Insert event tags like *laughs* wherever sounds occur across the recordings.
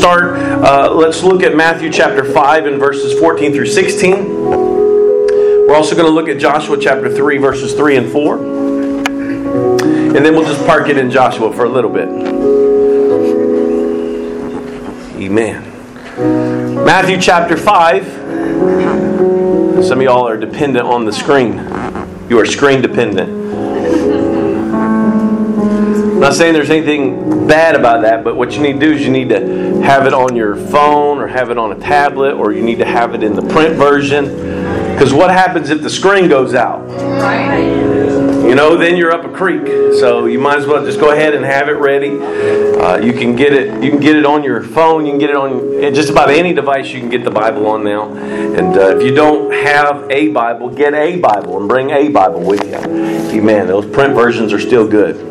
start, uh, let's look at Matthew chapter 5 and verses 14 through 16. We're also going to look at Joshua chapter 3, verses 3 and 4. And then we'll just park it in Joshua for a little bit. Amen. Matthew chapter 5. Some of y'all are dependent on the screen. You are screen dependent. I'm not saying there's anything bad about that, but what you need to do is you need to have it on your phone or have it on a tablet or you need to have it in the print version. Because what happens if the screen goes out? You know, then you're up a creek. So you might as well just go ahead and have it ready. Uh, you can get it. You can get it on your phone. You can get it on just about any device. You can get the Bible on now. And uh, if you don't have a Bible, get a Bible and bring a Bible with you. Amen. Those print versions are still good.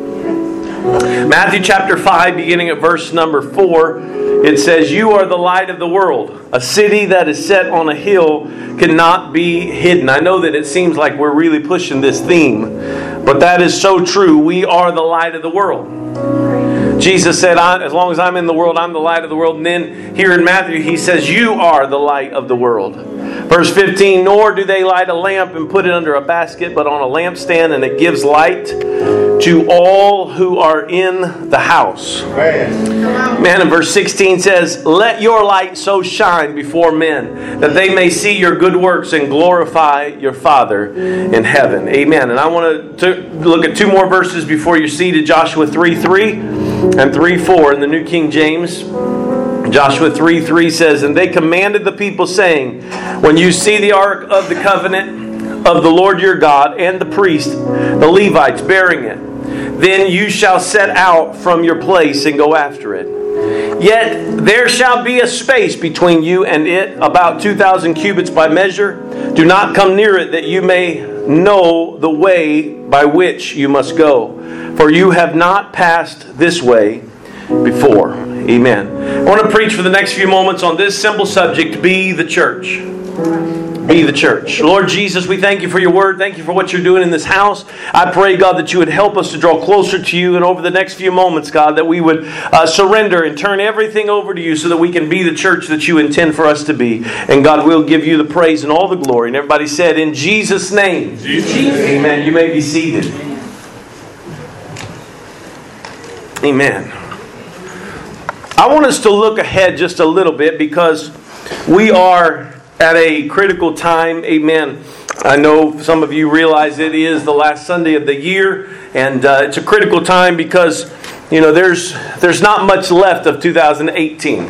Matthew chapter 5, beginning at verse number 4, it says, You are the light of the world. A city that is set on a hill cannot be hidden. I know that it seems like we're really pushing this theme, but that is so true. We are the light of the world. Jesus said, As long as I'm in the world, I'm the light of the world. And then here in Matthew, he says, You are the light of the world. Verse 15, nor do they light a lamp and put it under a basket, but on a lampstand, and it gives light to all who are in the house. Man, in verse 16 says, Let your light so shine before men that they may see your good works and glorify your Father in heaven. Amen. And I want to look at two more verses before you're seated Joshua 3 3 and 3 4 in the New King James. Joshua 3 3 says, And they commanded the people, saying, When you see the ark of the covenant of the Lord your God and the priest, the Levites bearing it, then you shall set out from your place and go after it. Yet there shall be a space between you and it, about 2,000 cubits by measure. Do not come near it, that you may know the way by which you must go. For you have not passed this way before. Amen. I want to preach for the next few moments on this simple subject be the church. Be the church. Lord Jesus, we thank you for your word. Thank you for what you're doing in this house. I pray, God, that you would help us to draw closer to you. And over the next few moments, God, that we would uh, surrender and turn everything over to you so that we can be the church that you intend for us to be. And God, we'll give you the praise and all the glory. And everybody said, In Jesus' name. Jesus. Amen. You may be seated. Amen. I want us to look ahead just a little bit because we are at a critical time. Amen. I know some of you realize it is the last Sunday of the year, and uh, it's a critical time because you know there's there's not much left of 2018,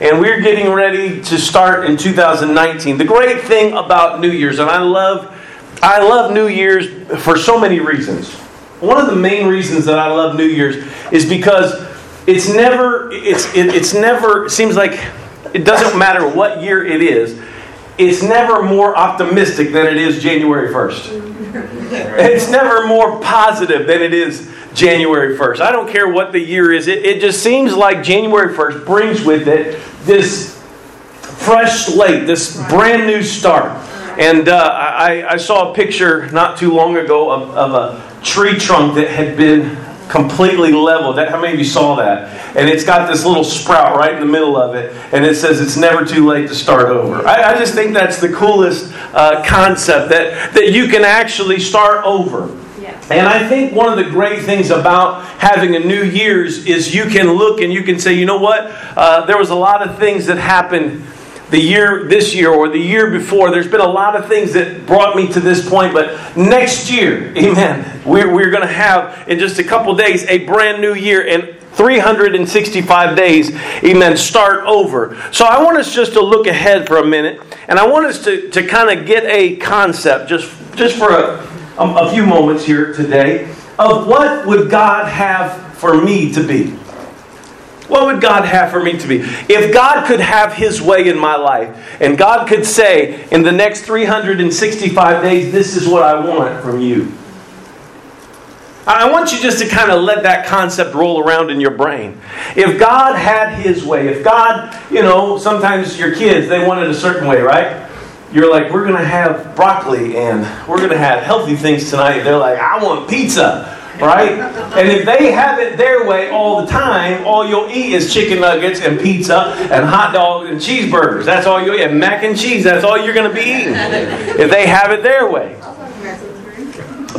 and we're getting ready to start in 2019. The great thing about New Year's, and I love I love New Year's for so many reasons. One of the main reasons that I love New Year's is because it's never it's it, it's never seems like it doesn't matter what year it is it's never more optimistic than it is january 1st *laughs* it's never more positive than it is january 1st i don't care what the year is. It, it just seems like january 1st brings with it this fresh slate this brand new start. And uh, I, I, saw a picture not too long ago of, of a tree trunk that had been completely leveled. That, how many of you saw that? And it's got this little sprout right in the middle of it, and it says it's never too late to start over. I, I just think that's the coolest uh, concept that, that you can actually start over. And I think one of the great things about having a New Year's is you can look and you can say, you know what? Uh, there was a lot of things that happened the year this year or the year before there's been a lot of things that brought me to this point but next year *laughs* amen we're, we're going to have in just a couple days a brand new year and 365 days amen start over. So i want us just to look ahead for a minute and i want us to, to kind of get a concept just just for a, a, a few moments here today of what would god have for me to be what would God have for me to be? If God could have His way in my life, and God could say, in the next 365 days, this is what I want from you. I want you just to kind of let that concept roll around in your brain. If God had His way, if God, you know, sometimes your kids, they want it a certain way, right? You're like, we're going to have broccoli and we're going to have healthy things tonight. They're like, I want pizza right? And if they have it their way all the time, all you'll eat is chicken nuggets and pizza and hot dogs and cheeseburgers. That's all you eat. And mac and cheese, that's all you're going to be eating. If they have it their way.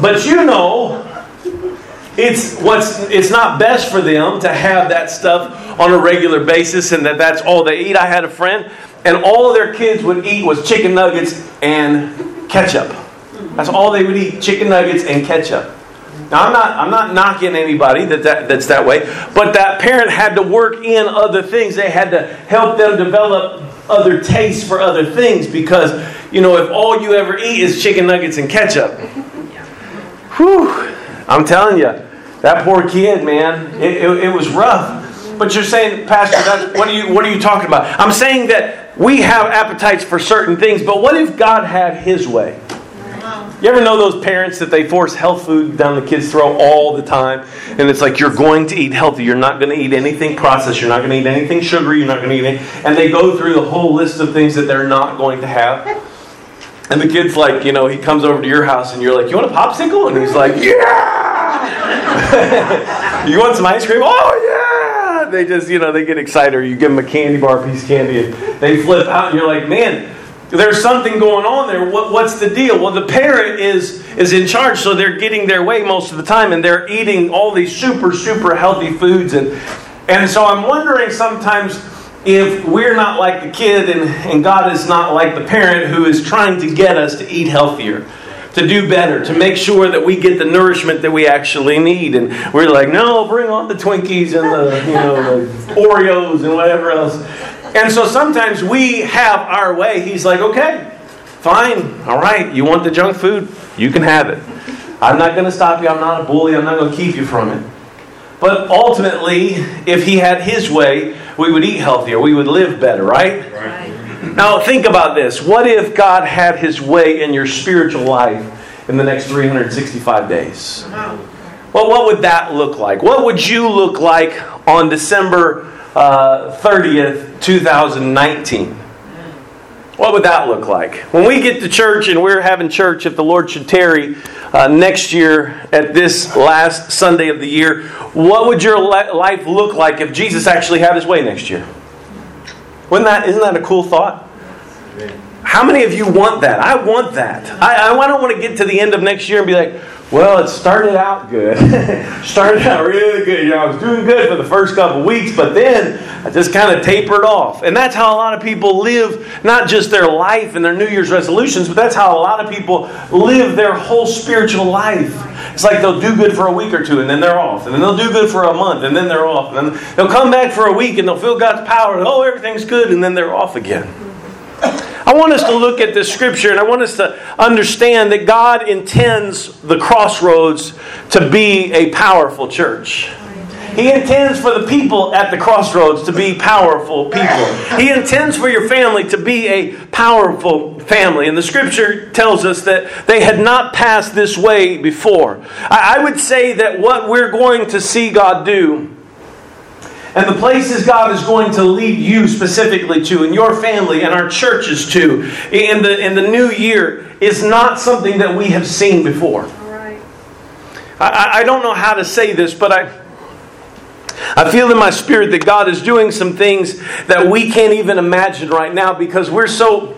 But you know, it's what's it's not best for them to have that stuff on a regular basis and that that's all they eat. I had a friend and all their kids would eat was chicken nuggets and ketchup. That's all they would eat, chicken nuggets and ketchup. Now I'm not I'm not knocking anybody that, that that's that way, but that parent had to work in other things. They had to help them develop other tastes for other things because you know if all you ever eat is chicken nuggets and ketchup, whew, I'm telling you, that poor kid, man, it, it, it was rough. But you're saying, Pastor, what are you what are you talking about? I'm saying that we have appetites for certain things, but what if God had His way? You ever know those parents that they force health food down the kids' throat all the time? And it's like, you're going to eat healthy. You're not going to eat anything processed. You're not going to eat anything sugary. You're not going to eat anything. And they go through the whole list of things that they're not going to have. And the kid's like, you know, he comes over to your house and you're like, you want a popsicle? And he's like, yeah! *laughs* you want some ice cream? Oh, yeah! They just, you know, they get excited. Or you give them a candy bar, piece of candy, and they flip out. And you're like, man, there's something going on there. What, what's the deal? Well, the parent is is in charge, so they're getting their way most of the time, and they're eating all these super super healthy foods, and and so I'm wondering sometimes if we're not like the kid, and, and God is not like the parent who is trying to get us to eat healthier. To do better, to make sure that we get the nourishment that we actually need, and we're like, no, bring on the Twinkies and the you know the *laughs* Oreos and whatever else. And so sometimes we have our way. He's like, okay, fine, all right, you want the junk food? You can have it. I'm not going to stop you. I'm not a bully. I'm not going to keep you from it. But ultimately, if he had his way, we would eat healthier. We would live better, right? Right. Now, think about this. What if God had his way in your spiritual life in the next 365 days? Well, what would that look like? What would you look like on December uh, 30th, 2019. What would that look like? When we get to church and we're having church, if the Lord should tarry uh, next year at this last Sunday of the year, what would your life look like if Jesus actually had his way next year? Wouldn't that, isn't that a cool thought? How many of you want that? I want that. I, I don't want to get to the end of next year and be like, well, it started out good. *laughs* started out really good. You know, I was doing good for the first couple weeks, but then I just kind of tapered off. And that's how a lot of people live not just their life and their New Year's resolutions, but that's how a lot of people live their whole spiritual life. It's like they'll do good for a week or two and then they're off. And then they'll do good for a month and then they're off. And then they'll come back for a week and they'll feel God's power and oh, everything's good and then they're off again. I want us to look at this scripture and I want us to understand that God intends the crossroads to be a powerful church. He intends for the people at the crossroads to be powerful people. He intends for your family to be a powerful family. And the scripture tells us that they had not passed this way before. I would say that what we're going to see God do and the places God is going to lead you specifically to, and your family and our churches to, in the, in the new year, is not something that we have seen before. I, I don't know how to say this, but I. I feel in my spirit that God is doing some things that we can't even imagine right now because we're so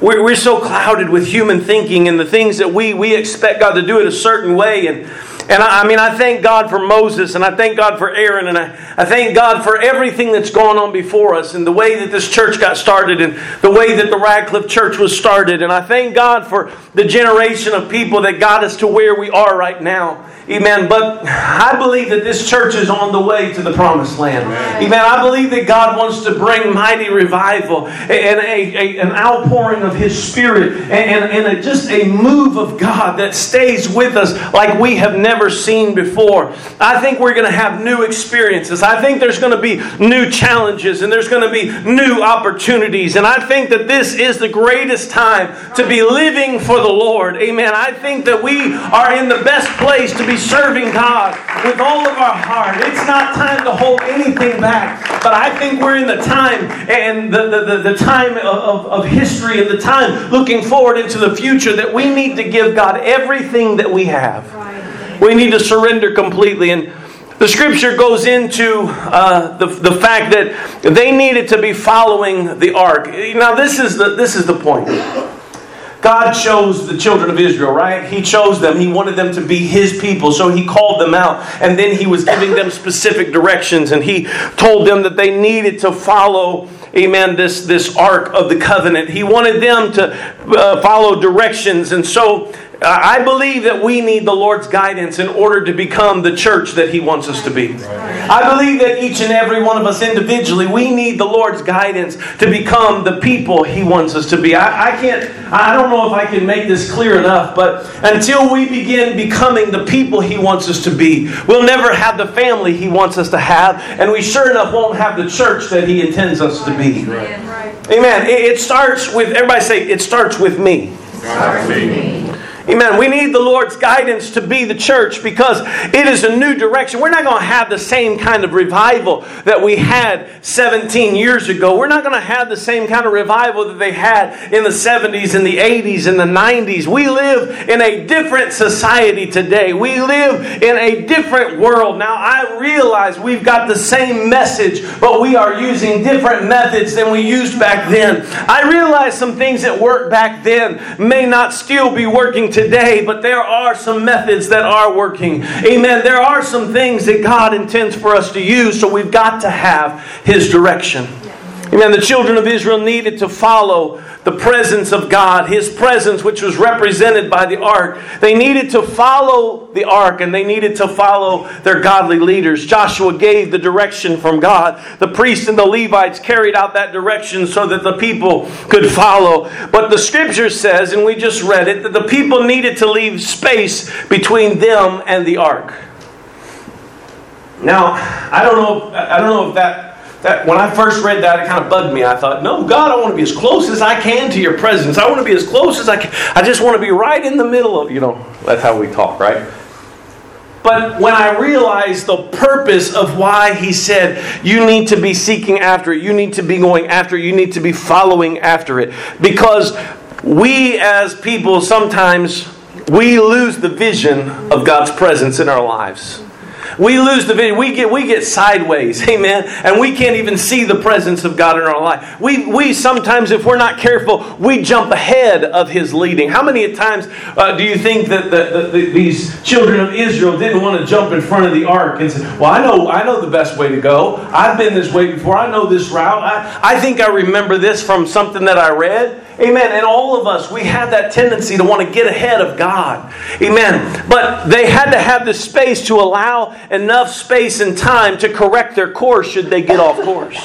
we're, we're so clouded with human thinking and the things that we, we expect God to do it a certain way. And and I, I, mean, I thank God for Moses and I thank God for Aaron and I, I thank God for everything that's gone on before us and the way that this church got started and the way that the Radcliffe Church was started. And I thank God for the generation of people that got us to where we are right now. Amen. But I believe that this church is on the way to the promised land. Amen. I believe that God wants to bring mighty revival and a, a an outpouring of His Spirit and, and a, just a move of God that stays with us like we have never seen before. I think we're going to have new experiences. I think there's going to be new challenges and there's going to be new opportunities. And I think that this is the greatest time to be living for the Lord. Amen. I think that we are in the best place to be serving God with all of our heart. It's not time to hold anything back. But I think we're in the time and the, the, the, the time of, of history and the time looking forward into the future that we need to give God everything that we have. We need to surrender completely. And the scripture goes into uh, the, the fact that they needed to be following the ark. Now, this is the, this is the point. God chose the children of Israel, right? He chose them. He wanted them to be His people. So He called them out. And then He was giving them specific directions. And He told them that they needed to follow amen, this, this ark of the covenant. He wanted them to uh, follow directions. And so I believe that we need the Lord's guidance in order to become the church that He wants us to be. I believe that each and every one of us individually, we need the Lord's guidance to become the people He wants us to be. I, I can't, I don't know if I can make this clear enough, but until we begin becoming the people He wants us to be, we'll never have the family He wants us to have, and we sure enough won't have the church that He intends us to be. Amen. It, starts with, everybody say, it starts with me. Starts with me. Amen. We need the Lord's guidance to be the church because it is a new direction. We're not going to have the same kind of revival that we had 17 years ago. We're not going to have the same kind of revival that they had in the 70s and the 80s and the 90s. We live in a different society today. We live in a different world. Now, I realize we've got the same message, but we are using different methods than we used back then. I realize some things that worked back then may not still be working today, but there are some methods that are working. Amen. There are some things that God intends for us to use, so we've got to have His direction. Amen. The children of Israel needed to follow the presence of God, His presence, which was represented by the ark. They needed to follow the ark and they needed to follow their godly leaders. Joshua gave the direction from God. The priests and the Levites carried out that direction so that the people could follow. But the scripture says, and we just read it, that the people needed to leave space between them and the ark. Now, I don't know, I don't know if that that when I first read that, it kind of bugged me. I thought, no, God, I want to be as close as I can to your presence. I want to be as close as I can. I just want to be right in the middle of, you know, that's how we talk, right? But when I realized the purpose of why he said, you need to be seeking after it, you need to be going after it, you need to be following after it. Because we as people sometimes we lose the vision of God's presence in our lives. We lose the vision. We get, we get sideways, *laughs* amen, and we can't even see the presence of God in our life. We, we sometimes, if we're not careful, we jump ahead of His leading. How many times uh, do you think that the, the, the, these children of Israel didn't want to jump in front of the ark and say, Well, I know, I know the best way to go. I've been this way before. I know this route. I, I think I remember this from something that I read. Amen. And all of us, we have that tendency to want to get ahead of God. Amen. But they had to have the space to allow enough space and time to correct their course should they get off course.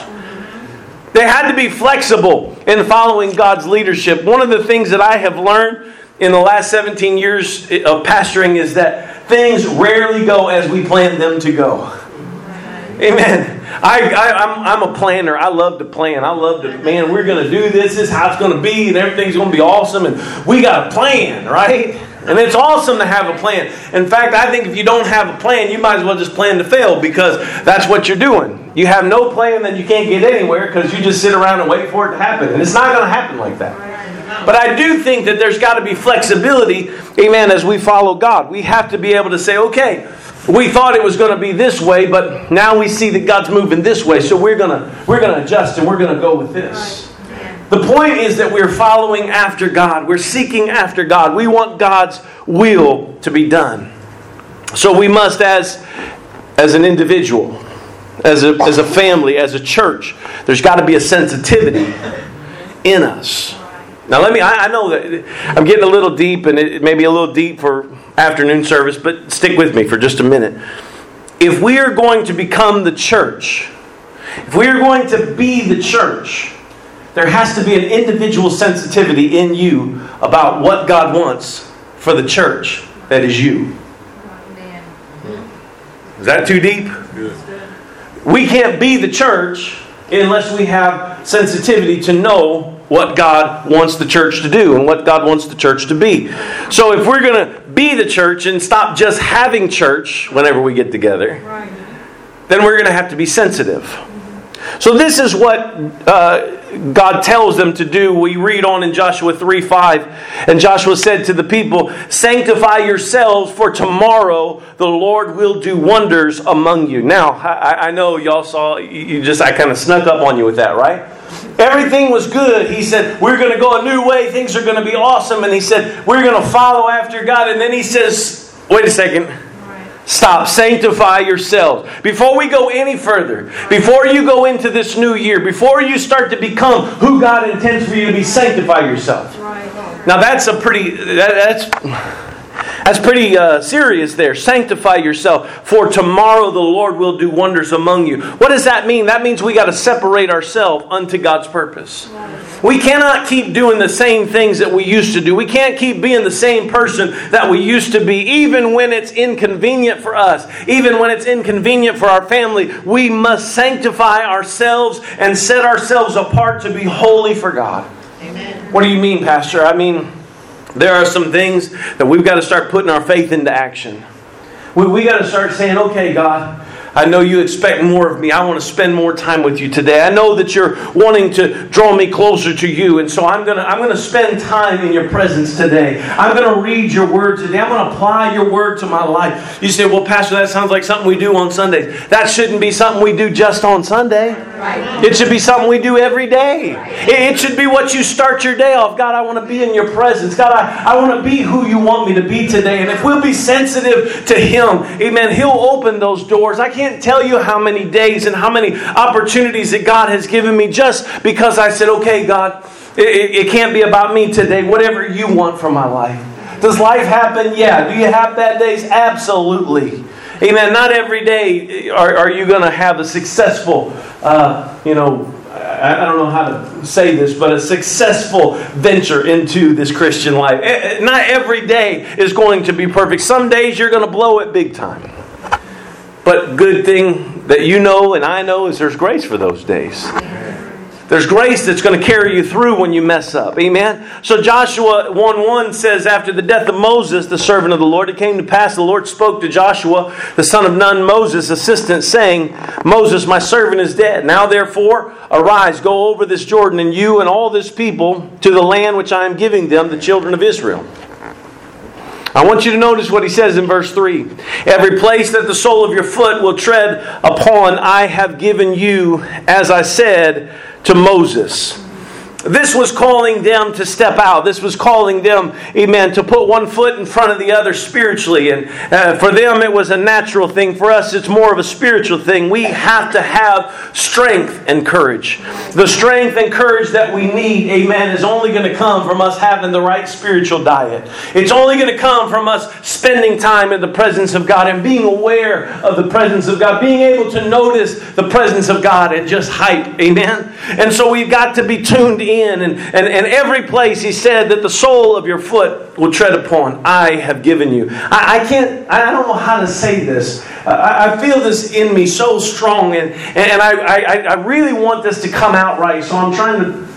They had to be flexible in following God's leadership. One of the things that I have learned in the last 17 years of pastoring is that things rarely go as we plan them to go. Amen. I, am a planner. I love to plan. I love to, man, we're going to do this. This is how it's going to be, and everything's going to be awesome. And we got a plan, right? And it's awesome to have a plan. In fact, I think if you don't have a plan, you might as well just plan to fail because that's what you're doing. You have no plan, then you can't get anywhere because you just sit around and wait for it to happen. And it's not going to happen like that. But I do think that there's got to be flexibility, amen, as we follow God. We have to be able to say, okay, we thought it was going to be this way, but now we see that God's moving this way, so we're going to we're going to adjust and we're going to go with this. The point is that we're following after God. We're seeking after God. We want God's will to be done. So we must as as an individual, as a, as a family, as a church, there's got to be a sensitivity in us. Now, let me, I, I know that I'm getting a little deep, and it may be a little deep for afternoon service, but stick with me for just a minute. If we are going to become the church, if we are going to be the church, there has to be an individual sensitivity in you about what God wants for the church that is you. Is that too deep? We can't be the church unless we have sensitivity to know what God wants the church to do and what God wants the church to be. So if we're going to be the church and stop just having church whenever we get together, then we're going to have to be sensitive. So, this is what uh, God tells them to do. We read on in Joshua 3 5. And Joshua said to the people, Sanctify yourselves, for tomorrow the Lord will do wonders among you. Now, I, I know y'all saw, you just, I kind of snuck up on you with that, right? Everything was good. He said, We're going to go a new way. Things are going to be awesome. And he said, We're going to follow after God. And then he says, Wait a second. Stop. Sanctify yourselves. Before we go any further, before you go into this new year, before you start to become who God intends for you to be, sanctify yourself. Now that's a pretty that, that's that's pretty uh, serious there. Sanctify yourself, for tomorrow the Lord will do wonders among you. What does that mean? That means we got to separate ourselves unto God's purpose. We cannot keep doing the same things that we used to do. We can't keep being the same person that we used to be, even when it's inconvenient for us, even when it's inconvenient for our family. We must sanctify ourselves and set ourselves apart to be holy for God. Amen. What do you mean, Pastor? I mean, there are some things that we've got to start putting our faith into action. We, we got to start saying, okay, God, I know you expect more of me. I want to spend more time with you today. I know that you're wanting to draw me closer to you, and so I'm going to I'm going to spend time in your presence today. I'm going to read your word today. I'm going to apply your word to my life. You say, "Well, pastor, that sounds like something we do on Sundays." That shouldn't be something we do just on Sunday. It should be something we do every day. It should be what you start your day off. God, I want to be in your presence. God, I, I want to be who you want me to be today. And if we'll be sensitive to Him, amen, He'll open those doors. I can't tell you how many days and how many opportunities that God has given me just because I said, okay, God, it, it can't be about me today. Whatever you want for my life. Does life happen? Yeah. Do you have bad days? Absolutely. Amen. Not every day are, are you going to have a successful, uh, you know, I don't know how to say this, but a successful venture into this Christian life. Eh, eh, not every day is going to be perfect. Some days you're going to blow it big time. But good thing that you know and I know is there's grace for those days. There's grace that's going to carry you through when you mess up. Amen. So Joshua 1 1 says, After the death of Moses, the servant of the Lord, it came to pass the Lord spoke to Joshua, the son of Nun, Moses' assistant, saying, Moses, my servant, is dead. Now therefore, arise, go over this Jordan, and you and all this people to the land which I am giving them, the children of Israel. I want you to notice what he says in verse 3. Every place that the sole of your foot will tread upon, I have given you, as I said to Moses. This was calling them to step out. This was calling them, amen, to put one foot in front of the other spiritually. And uh, for them, it was a natural thing. For us, it's more of a spiritual thing. We have to have strength and courage. The strength and courage that we need, amen, is only going to come from us having the right spiritual diet. It's only going to come from us spending time in the presence of God and being aware of the presence of God, being able to notice the presence of God and just hype, amen. And so we've got to be tuned in. And, and, and every place he said that the sole of your foot will tread upon, I have given you. I, I can't, I don't know how to say this. I, I feel this in me so strong, and, and I, I, I really want this to come out right. So I'm trying to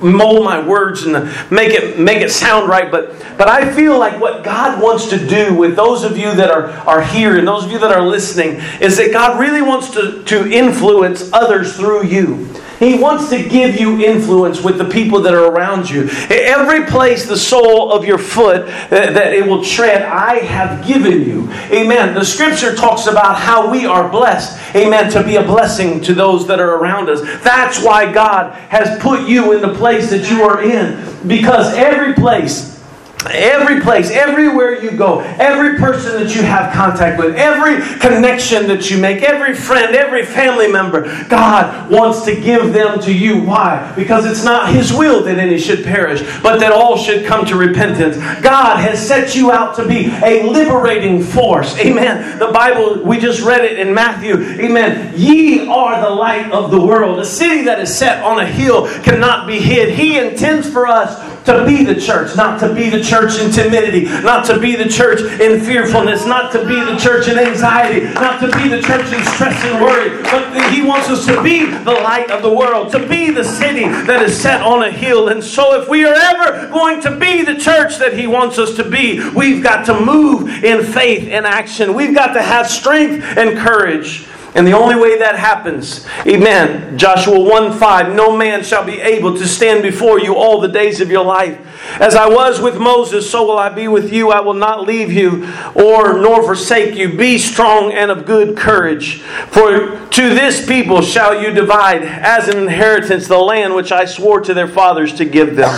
mold my words and make it make it sound right but but i feel like what god wants to do with those of you that are are here and those of you that are listening is that god really wants to to influence others through you he wants to give you influence with the people that are around you. Every place the sole of your foot uh, that it will tread, I have given you. Amen. The scripture talks about how we are blessed. Amen. To be a blessing to those that are around us. That's why God has put you in the place that you are in. Because every place Every place, everywhere you go, every person that you have contact with, every connection that you make, every friend, every family member, God wants to give them to you. Why? Because it's not His will that any should perish, but that all should come to repentance. God has set you out to be a liberating force. Amen. The Bible, we just read it in Matthew. Amen. Ye are the light of the world. A city that is set on a hill cannot be hid. He intends for us to be the church, not to be the church in timidity, not to be the church in fearfulness, not to be the church in anxiety, not to be the church in stress and worry, but He wants us to be the light of the world, to be the city that is set on a hill. And so, if we are ever going to be the church that He wants us to be, we've got to move in faith and action. We've got to have strength and courage. And the only way that happens, amen, Joshua 1 5, no man shall be able to stand before you all the days of your life. As I was with Moses, so will I be with you. I will not leave you or nor forsake you. Be strong and of good courage. For to this people shall you divide as an inheritance the land which I swore to their fathers to give them.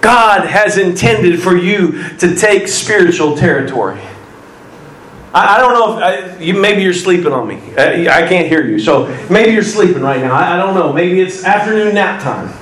God has intended for you to take spiritual territory. I, I don't know if I, you, maybe you're sleeping on me. I, I, can't hear you. So maybe you're sleeping right now. I don't know. Maybe it's afternoon nap time.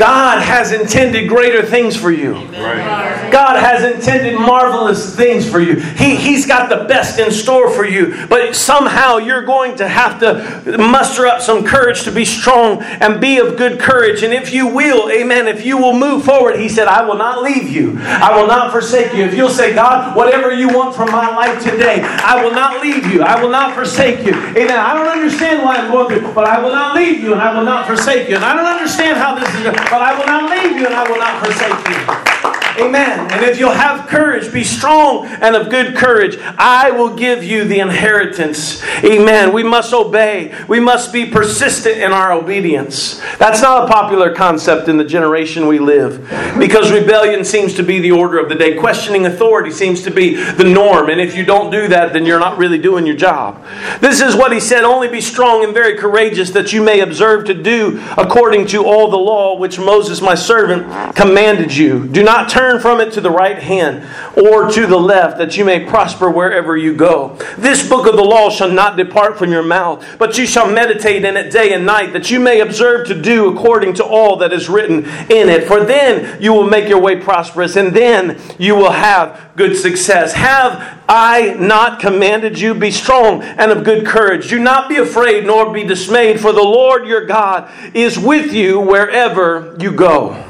God has intended greater things for you. Right. God has intended marvelous things for you. He, he's got the best in store for you. But somehow you're going to have to muster up some courage to be strong and be of good courage. And if you will, amen, if you will move forward, He said, I will not leave you. I will not forsake you. If you'll say, God, whatever you want from my life today, I will not leave you. I will not forsake you. Amen. I don't understand why I'm going through, but I will not leave you and I will not forsake you. And I don't understand how this is but I will not leave you and I will not forsake you. Amen. And if you'll have courage, be strong and of good courage, I will give you the inheritance. Amen. We must obey. We must be persistent in our obedience. That's not a popular concept in the generation we live because rebellion seems to be the order of the day. Questioning authority seems to be the norm. And if you don't do that, then you're not really doing your job. This is what he said only be strong and very courageous that you may observe to do according to all the law which Moses, my servant, commanded you. Do not turn turn from it to the right hand or to the left, that you may prosper wherever you go. This book of the law shall not depart from your mouth, but you shall meditate in it day and night, that you may observe to do according to all that is written in it. For then you will make your way prosperous, and then you will have good success. Have I not commanded you? Be strong and of good courage. Do not be afraid nor be dismayed, for the Lord your God is with you wherever you go.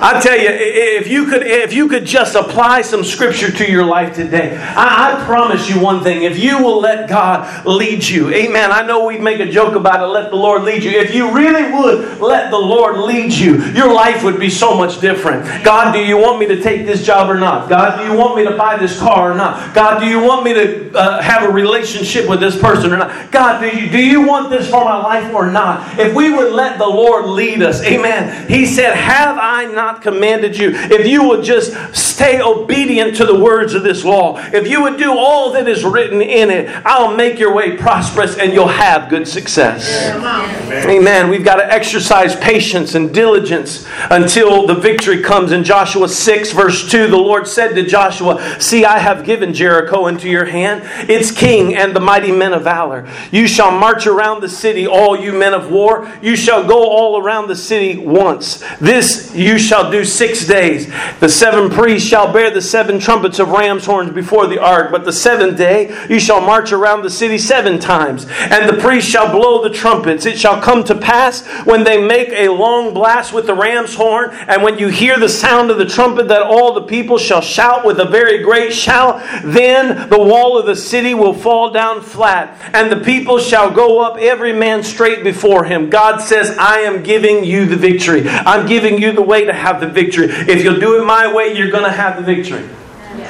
I tell you, if you could, if you could just apply some scripture to your life today, I, I, promise you one thing: if you will let God lead you, Amen. I know we make a joke about it. Let the Lord lead you. If you really would let the Lord lead you, your life would be so much different. God, do you want me to take this job or not? God, do you want me to buy this car or not? God, do you want me to uh, have a relationship with this person or not? God, do you do you want this for my life or not? If we would let the Lord lead us, Amen. He said, "Have I not?" Not commanded you, if you would just stay obedient to the words of this law, if you would do all that is written in it, I'll make your way prosperous and you'll have good success. Amen. Amen. We've got to exercise patience and diligence until the victory comes. In Joshua 6, verse 2, the Lord said to Joshua, See, I have given Jericho into your hand, its king and the mighty men of valor. You shall march around the city, all you men of war. You shall go all around the city once. This you shall shall do six days. The seven priests shall bear the seven trumpets of ram's horns before the ark. But the seventh day you shall march around the city seven times. And the priests shall blow the trumpets. It shall come to pass when they make a long blast with the ram's horn, and when you hear the sound of the trumpet, that all the people shall shout with a very great shout. Then the wall of the city will fall down flat, and the people shall go up every man straight before him. God says, I am giving you the victory. I'm giving you the way to have the victory. If you'll do it my way, you're going to have the victory.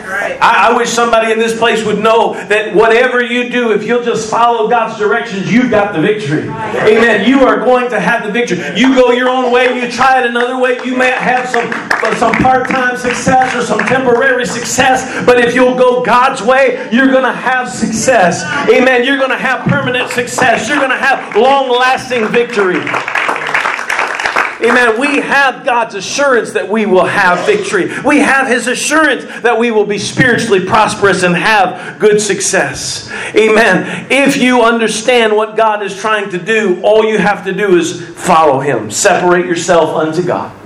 Right. I, I, wish somebody in this place would know that whatever you do, if you'll just follow God's directions, you've got the victory. Right. Amen. You are going to have the victory. You go your own way, you try it another way, you may have some, uh, some part time success or some temporary success, but if you'll go God's way, you're going to have success. Amen. You're going to have permanent success. You're going to have long lasting victory. Amen. We have God's assurance that we will have victory. We have His assurance that we will be spiritually prosperous and have good success. Amen. If you understand what God is trying to do, all you have to do is follow Him. Separate yourself unto God.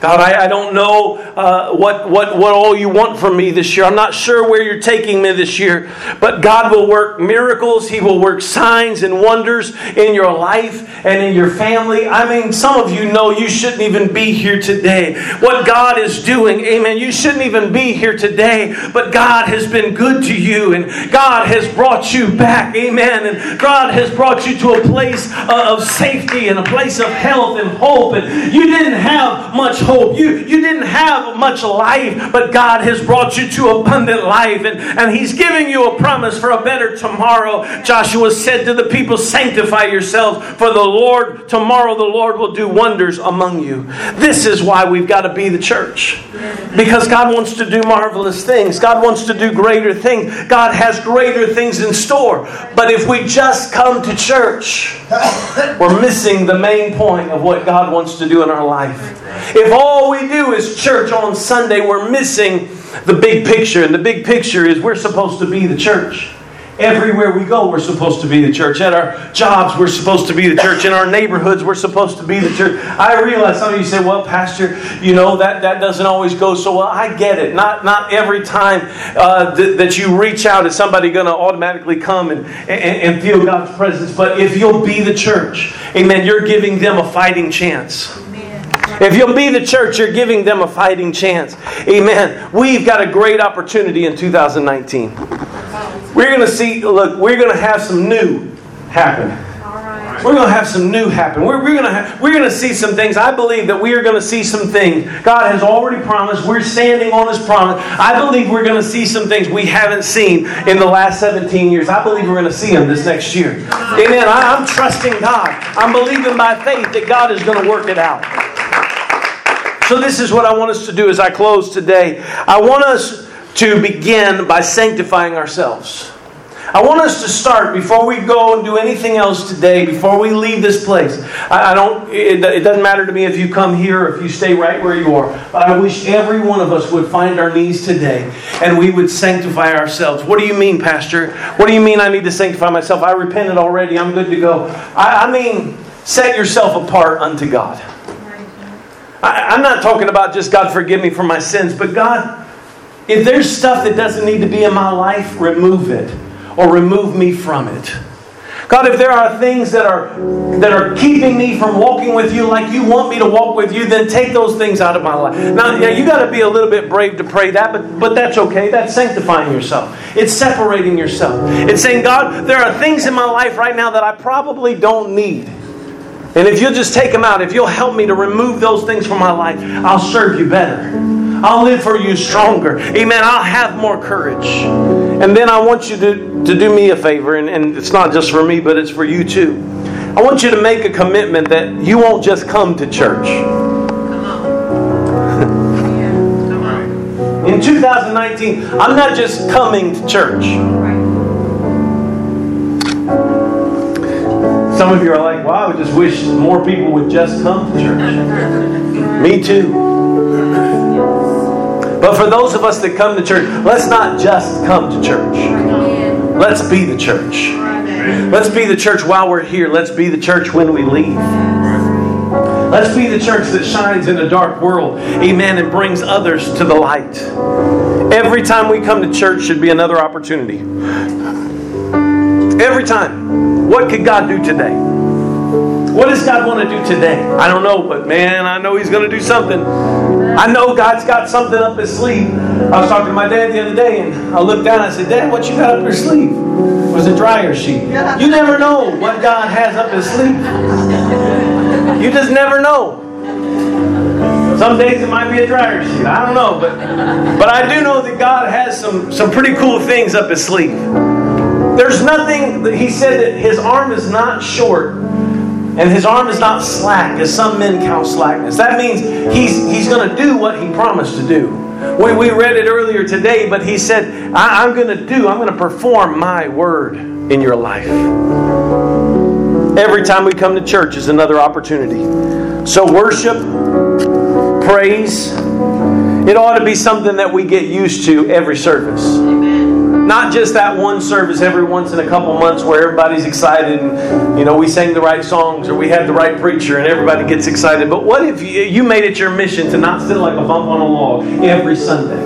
God, I, I don't know uh, what, what, what all you want from me this year. I'm not sure where you're taking me this year. But God will work miracles. He will work signs and wonders in your life and in your family. I mean, some of you know you shouldn't even be here today. What God is doing, amen, you shouldn't even be here today. But God has been good to you and God has brought you back, amen. And God has brought you to a place of safety and a place of health and hope. And you didn't have much told. You, you didn't have much life, but God has brought you to abundant life, and, and He's giving you a promise for a better tomorrow. Joshua said to the people, Sanctify yourselves, for the Lord, tomorrow the Lord will do wonders among you. This is why we've got to be the church. Because God wants to do marvelous things, God wants to do greater things, God has greater things in store. But if we just come to church, we're missing the main point of what God wants to do in our life. If all we do is church on Sunday, we're missing the big picture. And the big picture is we're supposed to be the church. Everywhere we go, we're supposed to be the church. At our jobs, we're supposed to be the church. In our neighborhoods, we're supposed to be the church. I realize some of you say, well, Pastor, you know, that, that doesn't always go so well. I get it. Not, not every time uh, th- that you reach out is somebody going to automatically come and, and, and feel God's presence. But if you'll be the church, amen, you're giving them a fighting chance. If you'll be the church, you're giving them a fighting chance. Amen. We've got a great opportunity in 2019. We're going to see, look, we're going to have some new happen. We're going to have some new happen. We're, we're, going to have, we're going to see some things. I believe that we are going to see some things. God has already promised. We're standing on His promise. I believe we're going to see some things we haven't seen in the last 17 years. I believe we're going to see them this next year. Amen. I, I'm trusting God. I'm believing by faith that God is going to work it out. So, this is what I want us to do as I close today. I want us to begin by sanctifying ourselves. I want us to start before we go and do anything else today, before we leave this place. I, don't, it, it, doesn't matter to me if you come here or if you stay right where you are, but I wish every one of us would find our knees today and we would sanctify ourselves. What do you mean, Pastor? What do you mean I need to sanctify myself? I repented already, I'm good to go. I, I mean, set yourself apart unto God. I, I'm not talking about just God forgive me for my sins, but God, if there's stuff that doesn't need to be in my life, remove it or remove me from it. God, if there are things that are that are keeping me from walking with you like you want me to walk with you, then take those things out of my life. Now, yeah, you got to be a little bit brave to pray that, but but that's okay. That's sanctifying yourself. It's separating yourself. It's saying, God, there are things in my life right now that I probably don't need. And if you'll just take them out, if you'll help me to remove those things from my life, I'll serve you better. I'll live for you stronger. Amen. I'll have more courage. And then I want you to, to do me a favor, and, and it's not just for me, but it's for you too. I want you to make a commitment that you won't just come to church. Come on. *laughs* Come on. In 2019, I'm not just coming to church. Some of you are like, wow, I would just wish more people would just come to church. *laughs* Me too. But for those of us that come to church, let's not just come to church. Let's be the church. Let's be the church while we're here. Let's be the church when we leave. Let's be the church that shines in a dark world. Amen. And brings others to the light. Every time we come to church should be another opportunity. Every time. What could God do today? What does God want to do today? I don't know, but man, I know He's going to do something. I know God's got something up His sleeve. I was talking to my dad the other day, and I looked down and I said, Dad, what you got up your sleeve? It was a dryer sheet. You never know what God has up His sleeve. You just never know. Some days it might be a dryer sheet. I don't know, but but I do know that God has some some pretty cool things up His sleeve. There's nothing, that he said that his arm is not short and his arm is not slack, as some men count slackness. That means he's, he's going to do what he promised to do. We, we read it earlier today, but he said, I, I'm going to do, I'm going to perform my word in your life. Every time we come to church is another opportunity. So, worship, praise, it ought to be something that we get used to every service. Not just that one service every once in a couple months where everybody's excited and you know we sang the right songs or we had the right preacher and everybody gets excited. But what if you, you made it your mission to not sit like a bump on a log every Sunday?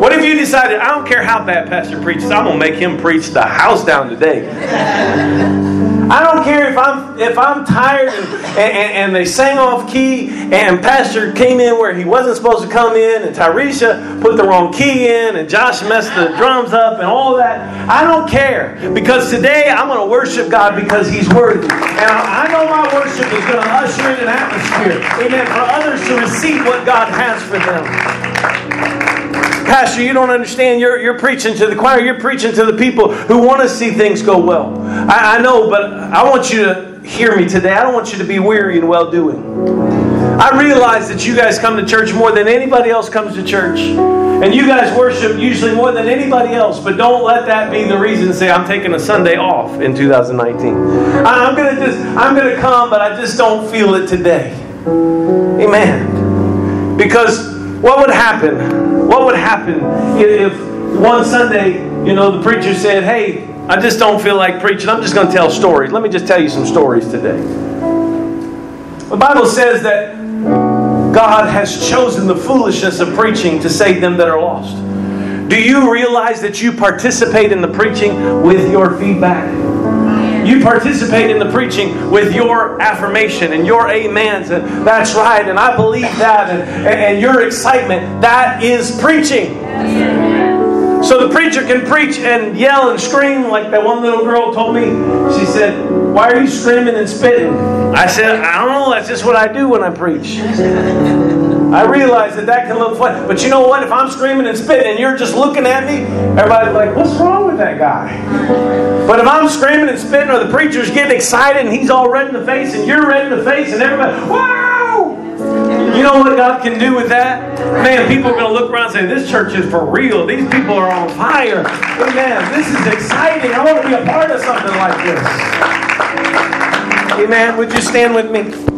What if you decided, I don't care how bad Pastor preaches, I'm gonna make him preach the house down today. *laughs* I don't care if I'm if I'm tired and, and, and, they sang off key and Pastor came in where he wasn't supposed to come in and Tyresha put the wrong key in and Josh messed the drums up and all that. I don't care because today I'm going to worship God because He's worthy. And I, know my worship is going to usher in an atmosphere, amen, for others to receive what God has for them. Pastor, you don't understand. You're, you're preaching to the choir. You're preaching to the people who want to see things go well. I, I know, but I want you to hear me today. I don't want you to be weary in well doing. I realize that you guys come to church more than anybody else comes to church. And you guys worship usually more than anybody else, but don't let that be the reason to say I'm taking a Sunday off in 2019. I'm gonna just I'm gonna come, but I just don't feel it today. Amen. Because what would happen? What would happen if one Sunday, you know, the preacher said, Hey, I just don't feel like preaching. I'm just gonna tell stories. Let me just tell you some stories today. The Bible says that God has chosen the foolishness of preaching to save them that are lost. Do you realize that you participate in the preaching with your feedback? You participate in the preaching with your affirmation and your amens, and that's right, and I believe that, and, and your excitement. That is preaching. So the preacher can preach and yell and scream like that one little girl told me. She said, Why are you screaming and spitting? I said, I don't know. That's just what I do when I preach. I realize that that can look fun. But you know what? If I'm screaming and spitting and you're just looking at me, everybody's like, What's wrong with that guy? But if I'm screaming and spitting or the preacher's getting excited and he's all red in the face and you're red in the face and everybody, Wow! You know what God can do with that? Man, people are going to look around and say, This church is for real. These people are on fire. Amen. This is exciting. I want to be a part of something like this. Amen. Would you stand with me?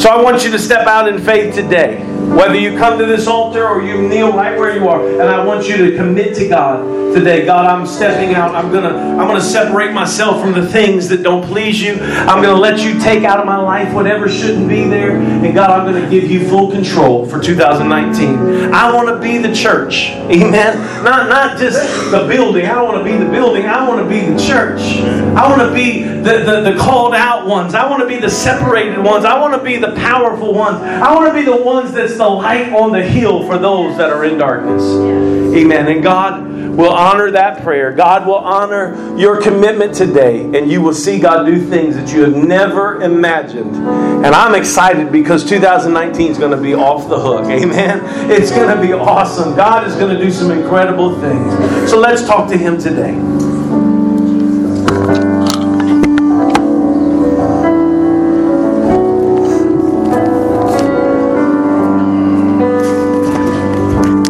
So I want you to step out in faith today. Whether you come to this altar or you kneel right where you are, and I want you to commit to God today. God, I'm stepping out. I'm gonna I'm gonna separate myself from the things that don't please you. I'm gonna let you take out of my life whatever shouldn't be there. And God, I'm gonna give you full control for 2019. I want to be the church. *laughs* Amen. Not not just the building. I don't want to be the building. I want to be the church. I want to be the, the, the called out ones. I want to be the separated ones. I want to be the powerful ones. I want to be the ones that's the light on the hill for those that are in darkness. Amen. And God will honor that prayer. God will honor your commitment today, and you will see God do things that you have never imagined. And I'm excited because 2019 is going to be off the hook. Amen. It's going to be awesome. God is going to do some incredible things. So let's talk to Him today.